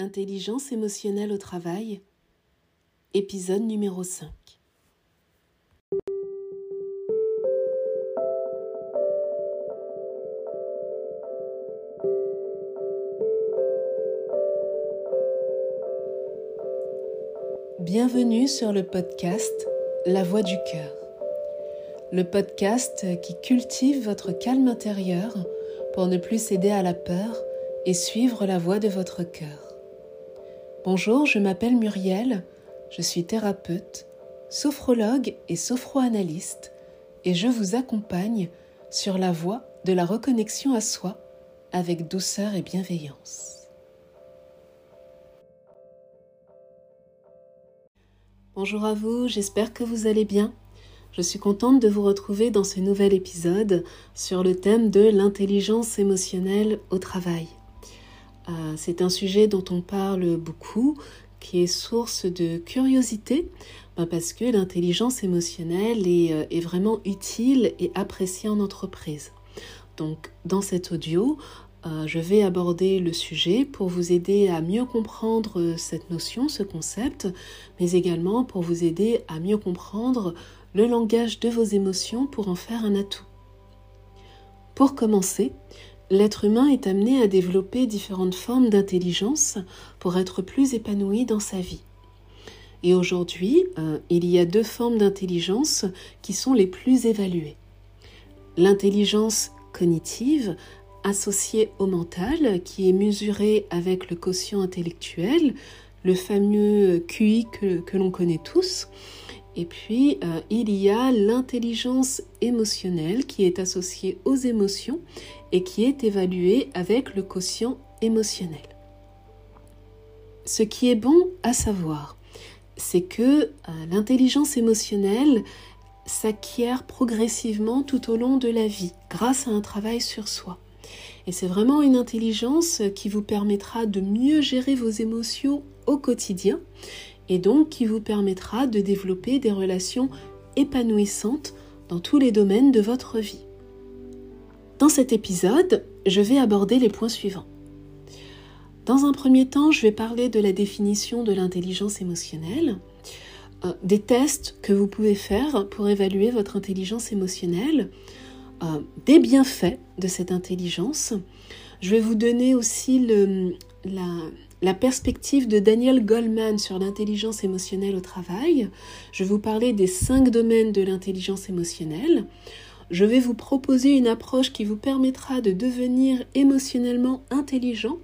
Intelligence émotionnelle au travail, épisode numéro 5. Bienvenue sur le podcast La Voix du cœur. Le podcast qui cultive votre calme intérieur pour ne plus céder à la peur et suivre la voix de votre cœur. Bonjour, je m'appelle Muriel, je suis thérapeute, sophrologue et sophroanalyste et je vous accompagne sur la voie de la reconnexion à soi avec douceur et bienveillance. Bonjour à vous, j'espère que vous allez bien. Je suis contente de vous retrouver dans ce nouvel épisode sur le thème de l'intelligence émotionnelle au travail. Euh, c'est un sujet dont on parle beaucoup, qui est source de curiosité, ben parce que l'intelligence émotionnelle est, euh, est, vraiment utile et appréciée en entreprise. Donc dans cet audio, euh, je vais aborder le sujet pour vous aider à mieux comprendre cette notion, ce concept, mais également pour vous aider à mieux comprendre le langage de vos émotions pour en faire un atout. Pour commencer, l'être humain est amené à développer différentes formes d'intelligence pour être plus épanoui dans sa vie. Et aujourd'hui, euh, il y a deux formes d'intelligence qui sont les plus évaluées. L'intelligence cognitive, associée au mental, qui est mesurée avec le quotient intellectuel, le fameux QI que, que l'on connaît tous, et puis, euh, il y a l'intelligence émotionnelle qui est associée aux émotions et qui est évaluée avec le quotient émotionnel. Ce qui est bon à savoir, c'est que euh, l'intelligence émotionnelle s'acquiert progressivement tout au long de la vie grâce à un travail sur soi. Et c'est vraiment une intelligence qui vous permettra de mieux gérer vos émotions au quotidien et donc qui vous permettra de développer des relations épanouissantes dans tous les domaines de votre vie. Dans cet épisode, je vais aborder les points suivants. Dans un premier temps, je vais parler de la définition de l'intelligence émotionnelle, euh, des tests que vous pouvez faire pour évaluer votre intelligence émotionnelle, euh, des bienfaits de cette intelligence. Je vais vous donner aussi le, la, la perspective de Daniel Goldman sur l'intelligence émotionnelle au travail. Je vais vous parler des cinq domaines de l'intelligence émotionnelle. Je vais vous proposer une approche qui vous permettra de devenir émotionnellement intelligent.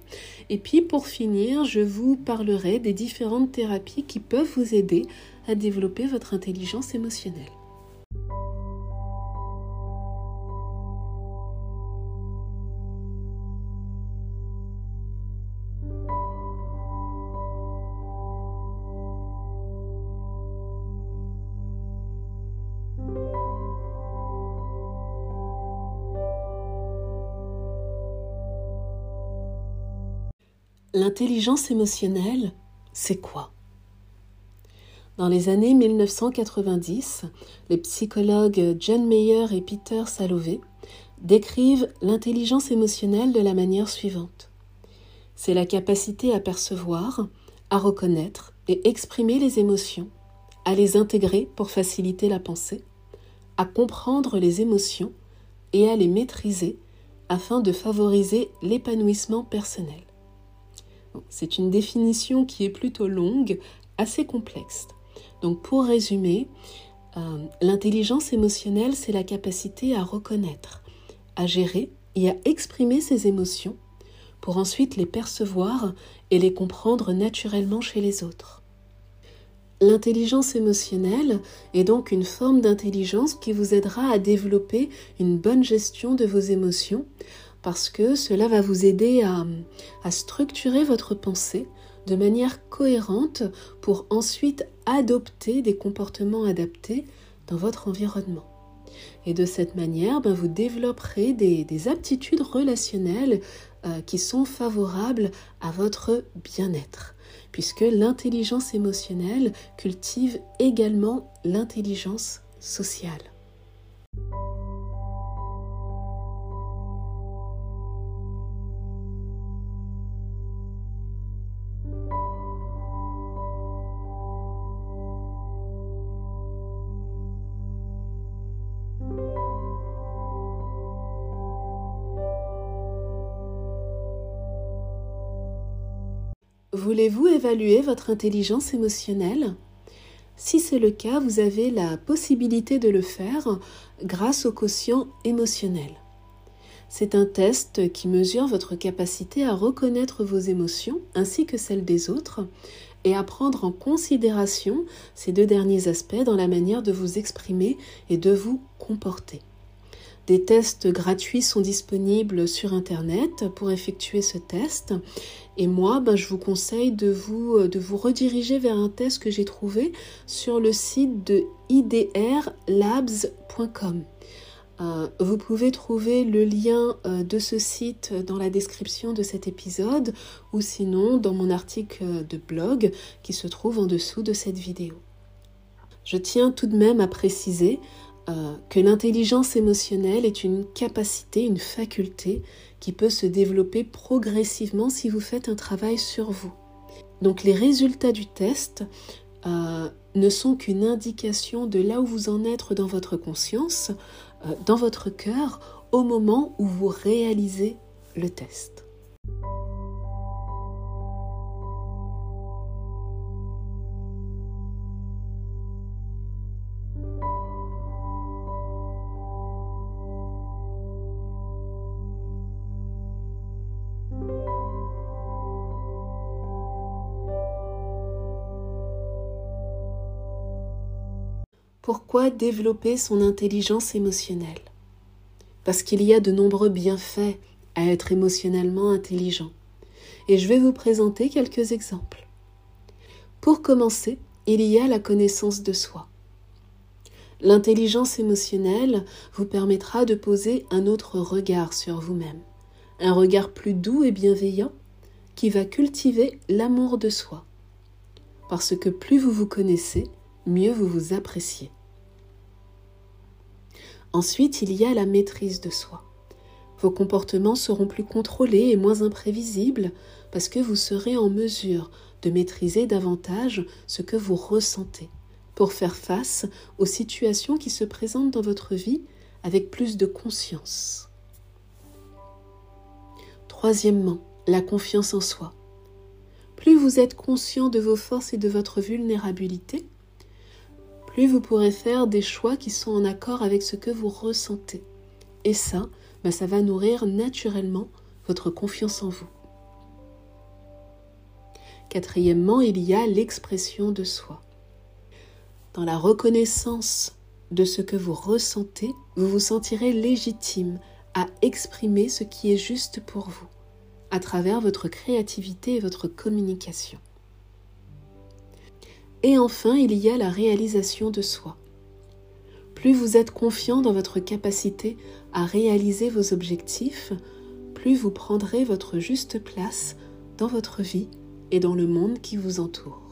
Et puis pour finir, je vous parlerai des différentes thérapies qui peuvent vous aider à développer votre intelligence émotionnelle. L'intelligence émotionnelle, c'est quoi? Dans les années 1990, les psychologues John Mayer et Peter Salovey décrivent l'intelligence émotionnelle de la manière suivante. C'est la capacité à percevoir, à reconnaître et exprimer les émotions, à les intégrer pour faciliter la pensée, à comprendre les émotions et à les maîtriser afin de favoriser l'épanouissement personnel. C'est une définition qui est plutôt longue, assez complexe. Donc pour résumer, euh, l'intelligence émotionnelle, c'est la capacité à reconnaître, à gérer et à exprimer ses émotions pour ensuite les percevoir et les comprendre naturellement chez les autres. L'intelligence émotionnelle est donc une forme d'intelligence qui vous aidera à développer une bonne gestion de vos émotions parce que cela va vous aider à, structurer votre pensée de manière cohérente pour ensuite adopter des comportements adaptés dans votre environnement. Et de cette manière, ben, vous développerez des, aptitudes relationnelles euh, qui sont favorables à votre bien-être, puisque l'intelligence émotionnelle cultive également l'intelligence sociale. Voulez-vous évaluer votre intelligence émotionnelle? Si c'est le cas, vous avez la possibilité de le faire grâce au quotient émotionnel. C'est un test qui mesure votre capacité à reconnaître vos émotions ainsi que celles des autres et à prendre en considération ces deux derniers aspects dans la manière de vous exprimer et de vous comporter. Des tests gratuits sont disponibles sur Internet pour effectuer ce test. Et moi, ben, je vous conseille de vous, de vous rediriger vers un test que j'ai trouvé sur le site de idrlabs.com. Euh, vous pouvez trouver le lien euh, de ce site dans la description de cet épisode ou sinon dans mon article de blog qui se trouve en dessous de cette vidéo. Je tiens tout de même à préciser euh, que l'intelligence émotionnelle est une capacité, une faculté qui peut se développer progressivement si vous faites un travail sur vous. Donc les résultats du test ne sont qu'une indication de là où vous en êtes dans votre conscience, euh, dans votre cœur au moment où vous réalisez le test. Pourquoi développer son intelligence émotionnelle Parce qu'il y a de nombreux bienfaits à être émotionnellement intelligent. Et je vais vous présenter quelques exemples. Pour commencer, il y a la connaissance de soi. L'intelligence émotionnelle vous permettra de poser un autre regard sur vous-même, un regard plus doux et bienveillant qui va cultiver l'amour de soi. Parce que plus vous vous connaissez, mieux vous vous appréciez. Ensuite, il y a la maîtrise de soi. Vos comportements seront plus contrôlés et moins imprévisibles parce que vous serez en mesure de maîtriser davantage ce que vous ressentez pour faire face aux situations qui se présentent dans votre vie avec plus de conscience. Troisièmement, la confiance en soi. Plus vous êtes conscient de vos forces et de votre vulnérabilité, plus vous pourrez faire des choix qui sont en accord avec ce que vous ressentez. Et ça, bah, ça va nourrir naturellement votre confiance en vous. Quatrièmement, il y a l'expression de soi. Dans la reconnaissance de ce que vous ressentez, vous vous sentirez légitime à exprimer ce qui est juste pour vous, à travers votre créativité et votre communication. Et enfin, il y a la réalisation de soi. Plus vous êtes confiant dans votre capacité à réaliser vos objectifs, plus vous prendrez votre juste place dans votre vie et dans le monde qui vous entoure.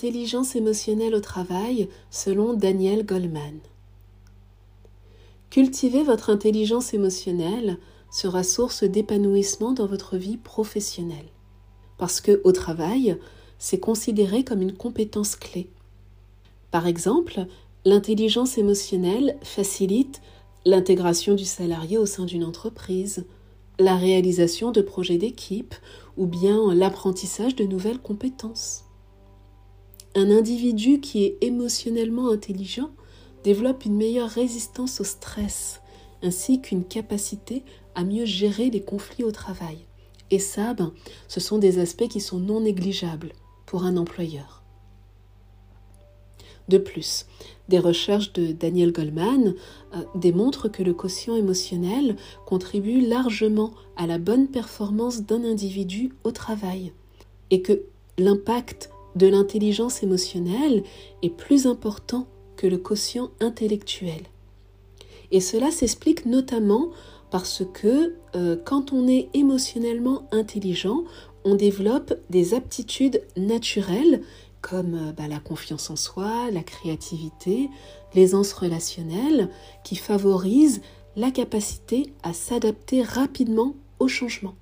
L'intelligence émotionnelle au travail selon Daniel Goleman. Cultiver votre intelligence émotionnelle sera source d'épanouissement dans votre vie professionnelle. Parce que au travail, c'est considéré comme une compétence clé. Par exemple, l'intelligence émotionnelle facilite l'intégration du salarié au sein d'une entreprise, la réalisation de projets d'équipe ou bien l'apprentissage de nouvelles compétences. Un individu qui est émotionnellement intelligent développe une meilleure résistance au stress, ainsi qu'une capacité à mieux gérer les conflits au travail. Et ça, ben, ce sont des aspects qui sont non négligeables pour un employeur. De plus, des recherches de Daniel Goleman euh, démontrent que le quotient émotionnel contribue largement à la bonne performance d'un individu au travail et que l'impact de l'intelligence émotionnelle est plus important que le quotient intellectuel. Et cela s'explique notamment parce que euh, quand on est émotionnellement intelligent, on développe des aptitudes naturelles comme euh, bah, la confiance en soi, la créativité, l'aisance relationnelle qui favorise la capacité à s'adapter rapidement au changement.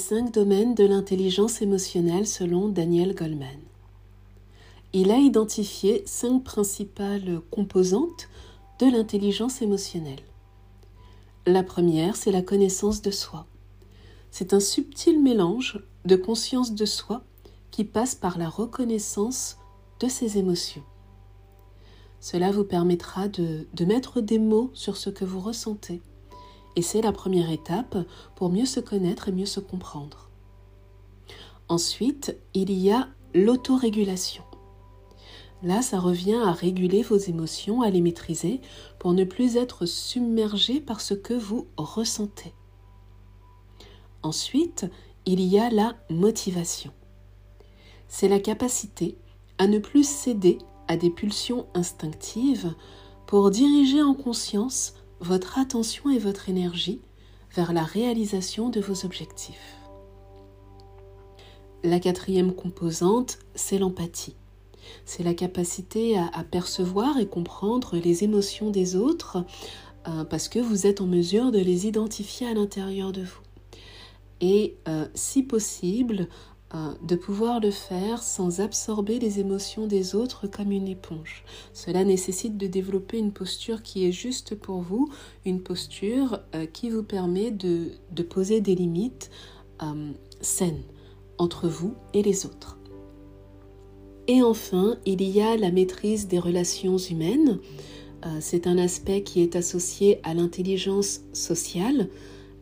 Cinq domaines de l'intelligence émotionnelle selon Daniel Goleman. Il a identifié cinq principales composantes de l'intelligence émotionnelle. La première, c'est la connaissance de soi. C'est un subtil mélange de conscience de soi qui passe par la reconnaissance de ses émotions. Cela vous permettra de, de mettre des mots sur ce que vous ressentez et c'est la première étape pour mieux se connaître et mieux se comprendre. Ensuite, il y a l'autorégulation. Là, ça revient à réguler vos émotions, à les maîtriser pour ne plus être submergé par ce que vous ressentez. Ensuite, il y a la motivation. C'est la capacité à ne plus céder à des pulsions instinctives pour diriger en conscience votre attention et votre énergie vers la réalisation de vos objectifs. La quatrième composante, c'est l'empathie. C'est la capacité à, percevoir et comprendre les émotions des autres euh, parce que vous êtes en mesure de les identifier à l'intérieur de vous. Et euh, si possible, euh, de pouvoir le faire sans absorber les émotions des autres comme une éponge. Cela nécessite de développer une posture qui est juste pour vous, une posture euh, qui vous permet de, poser des limites euh, saines entre vous et les autres. Et enfin, il y a la maîtrise des relations humaines. C'est un aspect qui est associé à l'intelligence sociale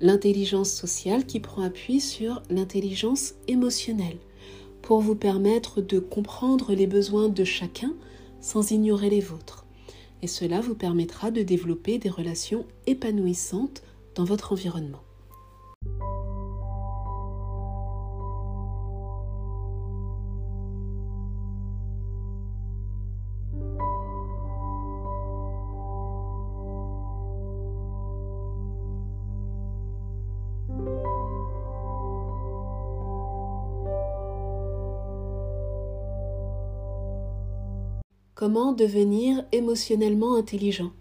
l'intelligence sociale qui prend appui sur l'intelligence émotionnelle pour vous permettre de comprendre les besoins de chacun sans ignorer les vôtres. Et cela vous permettra de développer des relations épanouissantes dans votre environnement. Comment devenir émotionnellement intelligent?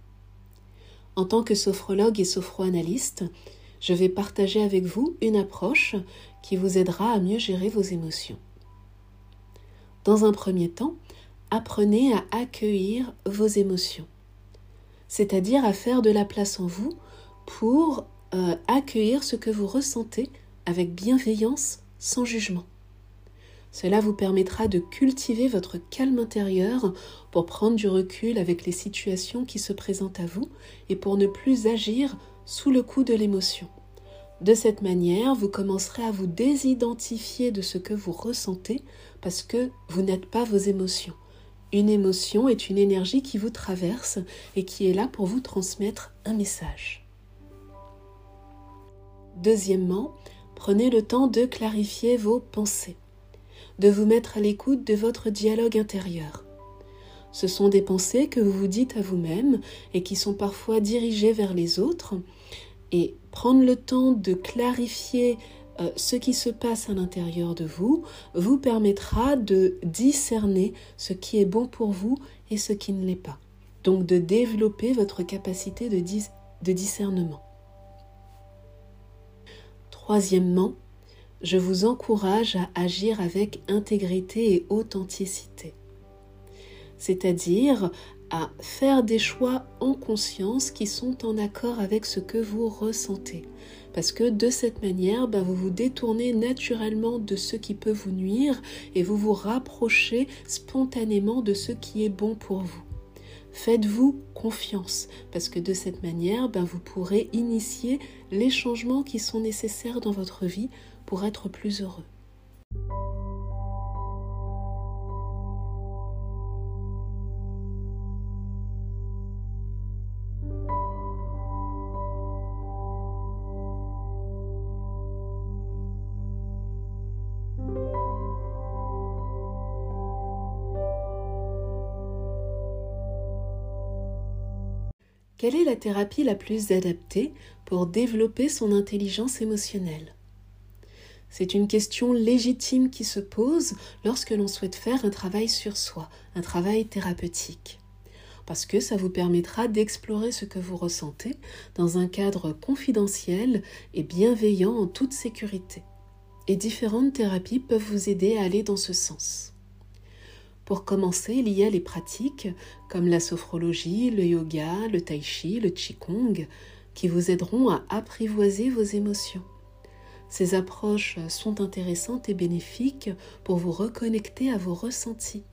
En tant que sophrologue et sophroanalyste, je vais partager avec vous une approche qui vous aidera à mieux gérer vos émotions. Dans un premier temps, apprenez à accueillir vos émotions, c'est-à-dire à faire de la place en vous pour euh, accueillir ce que vous ressentez avec bienveillance, sans jugement. Cela vous permettra de cultiver votre calme intérieur pour prendre du recul avec les situations qui se présentent à vous et pour ne plus agir sous le coup de l'émotion. De cette manière, vous commencerez à vous désidentifier de ce que vous ressentez parce que vous n'êtes pas vos émotions. Une émotion est une énergie qui vous traverse et qui est là pour vous transmettre un message. Deuxièmement, prenez le temps de clarifier vos pensées de vous mettre à l'écoute de votre dialogue intérieur. Ce sont des pensées que vous vous dites à vous-même et qui sont parfois dirigées vers les autres. Et prendre le temps de clarifier euh, ce qui se passe à l'intérieur de vous vous permettra de discerner ce qui est bon pour vous et ce qui ne l'est pas. Donc de développer votre capacité de, de discernement. Troisièmement, je vous encourage à agir avec intégrité et authenticité. C'est-à-dire à faire des choix en conscience qui sont en accord avec ce que vous ressentez. Parce que de cette manière, bah, vous vous détournez naturellement de ce qui peut vous nuire et vous vous rapprochez spontanément de ce qui est bon pour vous. Faites-vous confiance, parce que de cette manière, bah, vous pourrez initier les changements qui sont nécessaires dans votre vie pour être plus heureux. Quelle est la thérapie la plus adaptée pour développer son intelligence émotionnelle? C'est une question légitime qui se pose lorsque l'on souhaite faire un travail sur soi, un travail thérapeutique. Parce que ça vous permettra d'explorer ce que vous ressentez dans un cadre confidentiel et bienveillant en toute sécurité. Et différentes thérapies peuvent vous aider à aller dans ce sens. Pour commencer, il y a les pratiques comme la sophrologie, le yoga, le tai chi, le qigong, qui vous aideront à apprivoiser vos émotions. Ces approches sont intéressantes et bénéfiques pour vous reconnecter à vos ressentis.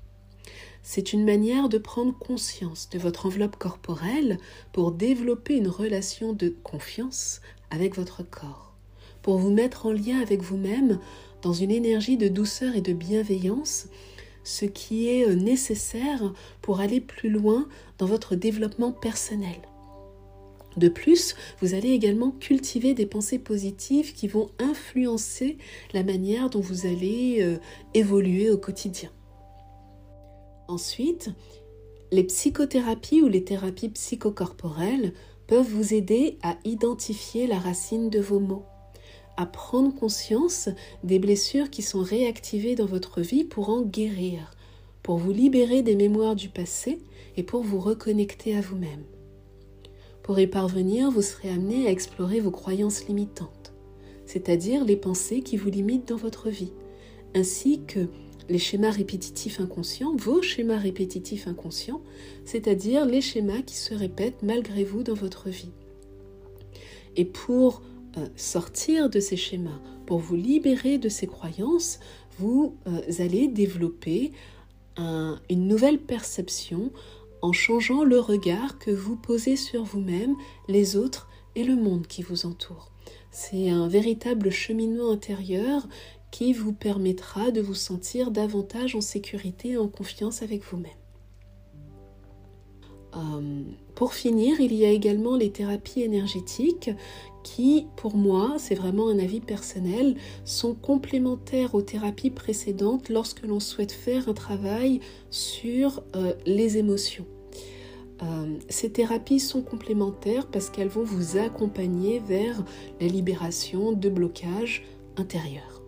C'est une manière de prendre conscience de votre enveloppe corporelle pour développer une relation de confiance avec votre corps, pour vous mettre en lien avec vous-même dans une énergie de douceur et de bienveillance ce qui est nécessaire pour aller plus loin dans votre développement personnel. De plus, vous allez également cultiver des pensées positives qui vont influencer la manière dont vous allez euh, évoluer au quotidien. Ensuite, les psychothérapies ou les thérapies psychocorporelles peuvent vous aider à identifier la racine de vos maux à prendre conscience des blessures qui sont réactivées dans votre vie pour en guérir, pour vous libérer des mémoires du passé et pour vous reconnecter à vous-même. Pour y parvenir, vous serez amené à explorer vos croyances limitantes, c'est-à-dire les pensées qui vous limitent dans votre vie, ainsi que les schémas répétitifs inconscients, vos schémas répétitifs inconscients, c'est-à-dire les schémas qui se répètent malgré vous dans votre vie. Et pour euh, sortir de ces schémas, pour vous libérer de ces croyances, vous euh, allez développer une nouvelle perception en changeant le regard que vous posez sur vous-même, les autres et le monde qui vous entoure. C'est un véritable cheminement intérieur qui vous permettra de vous sentir davantage en sécurité et en confiance avec vous-même. Euh, pour finir, il y a également les thérapies énergétiques qui, pour moi, c'est vraiment un avis personnel, sont complémentaires aux thérapies précédentes lorsque l'on souhaite faire un travail sur euh, les émotions. Euh, ces thérapies sont complémentaires parce qu'elles vont vous accompagner vers la libération de blocages intérieurs.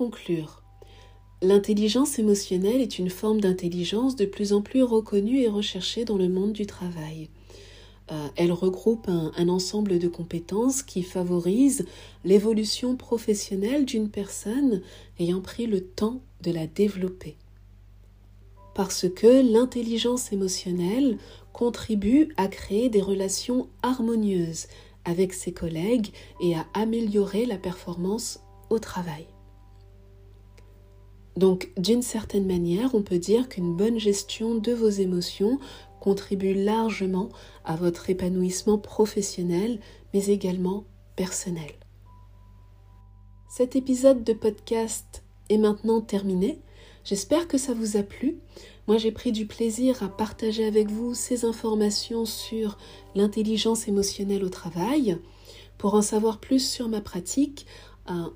Conclure, l'intelligence émotionnelle est une forme d'intelligence de plus en plus reconnue et recherchée dans le monde du travail. Euh, elle regroupe un, un, ensemble de compétences qui favorisent l'évolution professionnelle d'une personne ayant pris le temps de la développer. Parce que l'intelligence émotionnelle contribue à créer des relations harmonieuses avec ses collègues et à améliorer la performance au travail. Donc, d'une certaine manière, on peut dire qu'une bonne gestion de vos émotions contribue largement à votre épanouissement professionnel, mais également personnel. Cet épisode de podcast est maintenant terminé. J'espère que ça vous a plu. Moi, j'ai pris du plaisir à partager avec vous ces informations sur l'intelligence émotionnelle au travail. Pour en savoir plus sur ma pratique,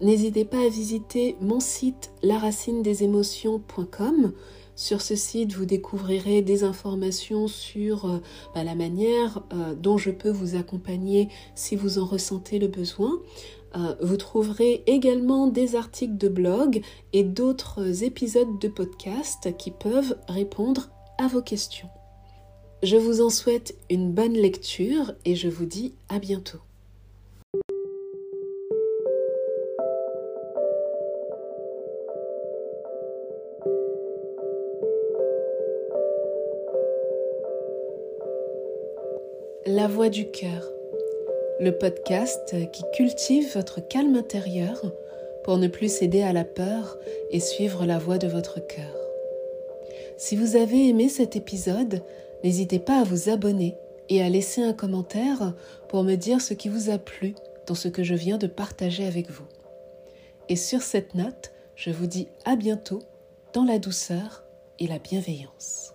N'hésitez pas à visiter mon site laracinedesémotions.com. Sur ce site, vous découvrirez des informations sur euh, bah, la manière euh, dont je peux vous accompagner si vous en ressentez le besoin. Euh, vous trouverez également des articles de blog et d'autres épisodes de podcast qui peuvent répondre à vos questions. Je vous en souhaite une bonne lecture et je vous dis à bientôt. La voix du cœur, le podcast qui cultive votre calme intérieur pour ne plus céder à la peur et suivre la voix de votre cœur. Si vous avez aimé cet épisode, n'hésitez pas à vous abonner et à laisser un commentaire pour me dire ce qui vous a plu dans ce que je viens de partager avec vous. Et sur cette note, Je vous dis à bientôt dans la douceur et la bienveillance.